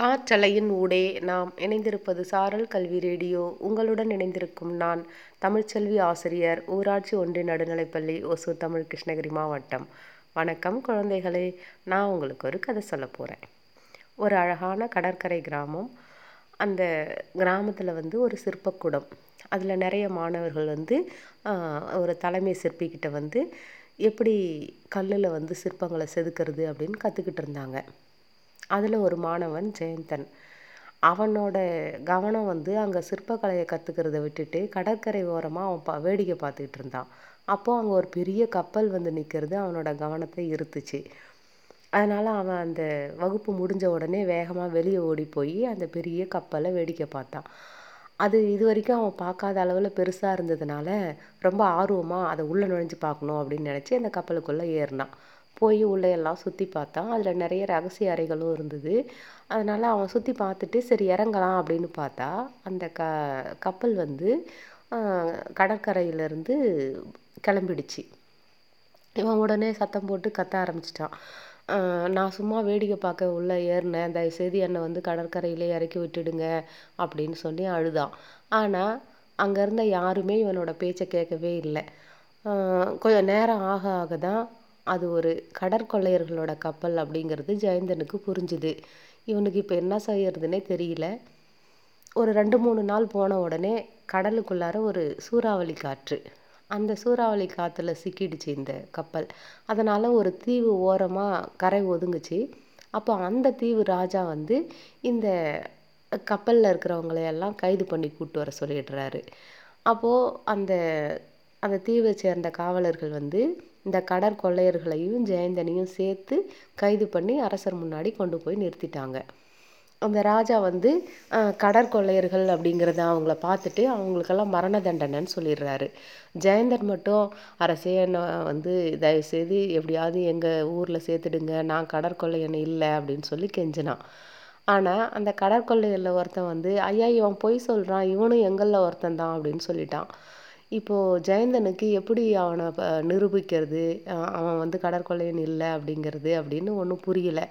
காற்றலையின் ஊடே நாம் இணைந்திருப்பது சாரல் கல்வி ரேடியோ. உங்களுடன் இணைந்திருக்கும் நான் தமிழ்ச்செல்வி ஆசிரியர் ஊராட்சி ஒன்றிய நடுநிலைப்பள்ளி ஒசூர் தமிழ் கிருஷ்ணகிரி மாவட்டம். வணக்கம் குழந்தைகளே நான் உங்களுக்கு ஒரு கதை சொல்ல போகிறேன் ஒரு அழகான கடற்கரை கிராமம். அந்த கிராமத்தில் வந்து ஒரு சிற்பக்கூடம். அதில் நிறைய மாணவர்கள் வந்து ஒரு தலைமை சிற்பிக்கிட்ட வந்து எப்படி கல்லில் வந்து சிற்பங்களை செதுக்கிறது அப்படின்னு கற்றுக்கிட்டு இருந்தாங்க. அதில் ஒரு மாணவன் ஜெயந்தன். அவனோட கவனம் வந்து அங்கே சிற்பக்கலையை கற்றுக்கிறத விட்டுட்டு கடற்கரை ஓரமாக அவன் பா வேடிக்கை பார்த்துக்கிட்டு இருந்தான். அப்போது அங்கே ஒரு பெரிய கப்பல் வந்து நிற்கிறது அவனோட கவனத்தை இருத்துச்சு அதனால் அவன் அந்த வகுப்பு முடிஞ்ச உடனே வேகமாக வெளியே ஓடி போய் அந்த பெரிய கப்பலை வேடிக்கை பார்த்தான். அது இது வரைக்கும் அவன் பார்க்காத அளவில் பெருசாக இருந்ததுனால ரொம்ப ஆர்வமாக அதை உள்ளே நுழைஞ்சு பார்க்கணும் அப்படின்னு நினச்சி அந்த கப்பலுக்குள்ளே ஏறினான். போய் உள்ளே எல்லாம் சுற்றி பார்த்தான் அதில் நிறைய ரகசிய அறைகளும் இருந்தது. அதனால் அவன் சுற்றி பார்த்துட்டு சரி இறங்கலாம் அப்படின்னு பார்த்தா அந்த க கப்பல் வந்து கடற்கரையிலேருந்து கிளம்பிடுச்சு. இவன் உடனே சத்தம் போட்டு கத்த ஆரம்பிச்சிட்டான். நான் சும்மா வேடிக்கை பார்க்க உள்ளே ஏறினேன். தயவுசெய்து என்னை வந்து கடற்கரையிலே இறக்கி விட்டுடுங்க அப்படின்னு சொல்லி அழுதான். ஆனால் அங்கே இருந்த யாருமே இவனோட பேச்சை கேட்கவே இல்லை. கொஞ்சம் நேரம் ஆக ஆக தான் அது ஒரு கடற்கொள்ளையர்களோட கப்பல் அப்படிங்கிறது ஜெயந்தனுக்கு புரிஞ்சுது. இவனுக்கு இப்போ என்ன செய்யறதுனே தெரியல. ஒரு ரெண்டு மூணு நாள் போன உடனே கடலுக்குள்ளார ஒரு சூறாவளி காற்று. அந்த சூறாவளி காற்றுல சிக்கிடுச்சு இந்த கப்பல். அதனால் ஒரு தீவு ஓரமாக கரை ஒதுங்குச்சு. அப்போ அந்த தீவு ராஜா வந்து இந்த கப்பலில் இருக்கிறவங்களையெல்லாம் கைது பண்ணி கூப்பிட்டு வர சொல்லிடுறாரு. அப்போது அந்த அந்த தீவை சேர்ந்த காவலர்கள் வந்து இந்த கடற்கொள்ளையர்களையும் ஜெயந்தனையும் சேர்த்து கைது பண்ணி அரசர் முன்னாடி கொண்டு போய் நிறுத்திட்டாங்க. அந்த ராஜா வந்து கடற்கொள்ளையர்கள் அப்படிங்கிறத அவங்கள பார்த்துட்டு அவங்களுக்கெல்லாம் மரண தண்டனைன்னு சொல்லிடுறாரு. ஜெயந்தன் மட்டும் அரசே என்ன வந்து தயவுசெய்து எப்படியாவது எங்கள் ஊரில் சேர்த்துடுங்க நான் கடற்கொள்ளையன் இல்லை அப்படின்னு சொல்லி கெஞ்சினான். ஆனால் அந்த கடற்கொள்ளையில் ஒருத்தன் வந்து ஐயா இவன் பொய் சொல்கிறான் இவனும் எங்களில் ஒருத்தன் தான் அப்படின்னு சொல்லிட்டான். இப்போது ஜெயந்தனுக்கு எப்படி அவனை நிரூபிக்கிறது? அவன் வந்து கடற்கொள்ளையன் இல்லை அப்படிங்கிறது அப்படின்னு ஒன்றும் புரியலை.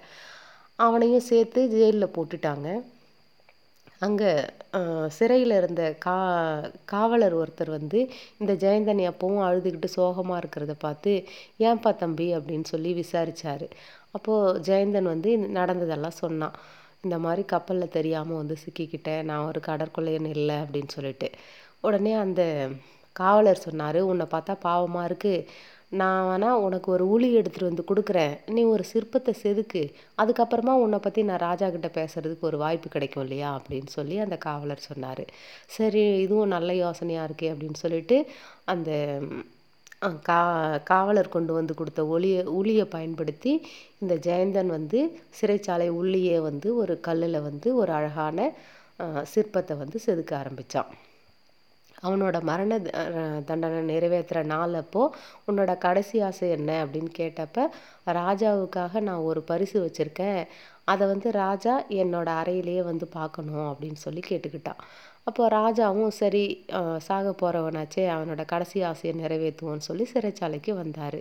அவனையும் சேர்த்து ஜெயிலில் போட்டுட்டாங்க. அங்கே சிறையில் இருந்த கா காவலர் ஒருத்தர் வந்து இந்த ஜெயந்தன் எப்பவும் அழுதுகிட்டு சோகமாக இருக்கிறத பார்த்து ஏன்பா தம்பி? அப்படின்னு சொல்லி விசாரித்தார் அப்போது ஜெயந்தன் வந்து நடந்ததெல்லாம் சொன்னான். இந்த மாதிரி கப்பலில் தெரியாமல் வந்து சிக்கிக்கிட்டேன். நான் ஒரு கடற்கொள்ளையன் இல்லை அப்படின்னு சொல்லிட்டு. உடனே அந்த காவலர் சொன்னார் உன்னை பார்த்தா பாவமாக இருக்குது நான் வேணால் உனக்கு ஒரு உளி எடுத்துகிட்டு வந்து கொடுக்குறேன். நீ ஒரு சிற்பத்தை செதுக்கு. அதுக்கப்புறமா உன்னை பற்றி நான் ராஜா கிட்ட பேசுகிறதுக்கு ஒரு வாய்ப்பு கிடைக்கும் இல்லையா? அப்படின்னு சொல்லி அந்த காவலர் சொன்னார். சரி இதுவும் நல்ல யோசனையாக இருக்கே அப்படின்னு சொல்லிட்டு அந்த கா காவலர் கொண்டு வந்து கொடுத்த ஒளியை உளியை பயன்படுத்தி இந்த ஜெயந்தன் வந்து சிறைச்சாலை உள்ளேயே வந்து ஒரு கல்லில் வந்து ஒரு அழகான சிற்பத்தை வந்து செதுக்க ஆரம்பித்தான் அவனோட மரண தண்டனை நிறைவேற்றுற நாள் அப்போது உன்னோட கடைசி ஆசை என்ன அப்படின்னு கேட்டப்ப ராஜாவுக்காக நான் ஒரு பரிசு வச்சுருக்கேன். அதை வந்து ராஜா என்னோட அறையிலேயே வந்து பார்க்கணும் அப்படின்னு சொல்லி கேட்டுக்கிட்டான். அப்போ ராஜாவும் சரி சாக போகிறவனாச்சே அவனோட கடைசி ஆசையை நிறைவேற்றுவோன்னு சொல்லி சிறைச்சாலைக்கு வந்தார்.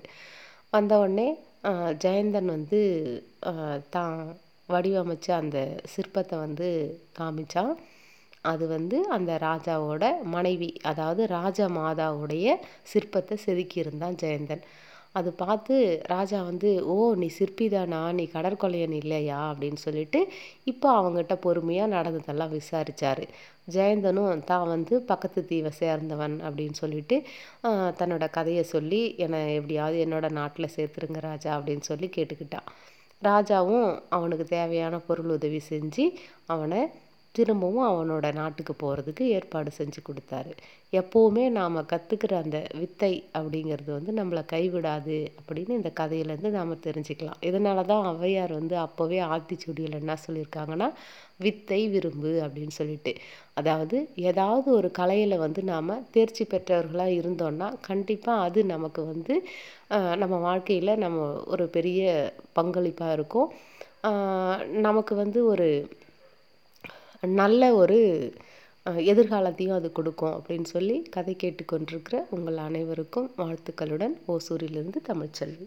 வந்தவுடனே ஜெயந்தன் வந்து தான் வடிவமைச்ச அந்த சிற்பத்தை வந்து காமிச்சான். அது வந்து அந்த ராஜாவோட மனைவி அதாவது ராஜா மாதாவுடைய சிற்பத்தை செதுக்கியிருந்தான் ஜெயந்தன். அது பார்த்து ராஜா வந்து ஓ நீ சிற்பிதானா? நீ கடற்கொள்ளையன் இல்லையா? அப்படின்னு சொல்லிட்டு இப்போ அவங்ககிட்ட பொறுமையாக நடந்ததெல்லாம் விசாரித்தார் ஜெயந்தனும் தான் வந்து பக்கத்து தீவை சேர்ந்தவன் அப்படின்னு சொல்லிட்டு தன்னோட கதையை சொல்லி என்னை எப்படியாவது என்னோட நாட்டில் சேர்த்துருங்க ராஜா அப்படின்னு சொல்லி கேட்டுக்கிட்டான். ராஜாவும் அவனுக்கு தேவையான பொருள் உதவி செஞ்சு அவனை திரும்பவும் அவனோட நாட்டுக்கு போகிறதுக்கு ஏற்பாடு செஞ்சு கொடுத்தாரு. எப்போவுமே நாம் கற்றுக்கிற அந்த வித்தை அப்படிங்கிறது வந்து நம்மளை கைவிடாது அப்படின்னு இந்த கதையிலேருந்து நாம் தெரிஞ்சுக்கலாம். இதனால தான் ஔவையார் வந்து அப்போவே ஆத்திச்சூடியில் என்ன சொல்லியிருக்காங்கன்னா வித்தை விரும்பு அப்படின்னு சொல்லிட்டு. அதாவது ஏதாவது ஒரு கலையில் வந்து நாம் தேர்ச்சி பெற்றவர்களாக இருந்தோன்னா கண்டிப்பாக அது நமக்கு வந்து நம்ம வாழ்க்கையில் நம்ம ஒரு பெரிய பங்களிப்பாக இருக்கும். நமக்கு வந்து ஒரு நல்ல ஒரு எதிர்காலத்தையும் அது கொடுக்கும் அப்படின்னு சொல்லி கதை கேட்டுக்கொண்டிருக்கிற உங்கள் அனைவருக்கும் வாழ்த்துக்களுடன் ஓசூரிலிருந்து தமிழ்ச்செல்வி.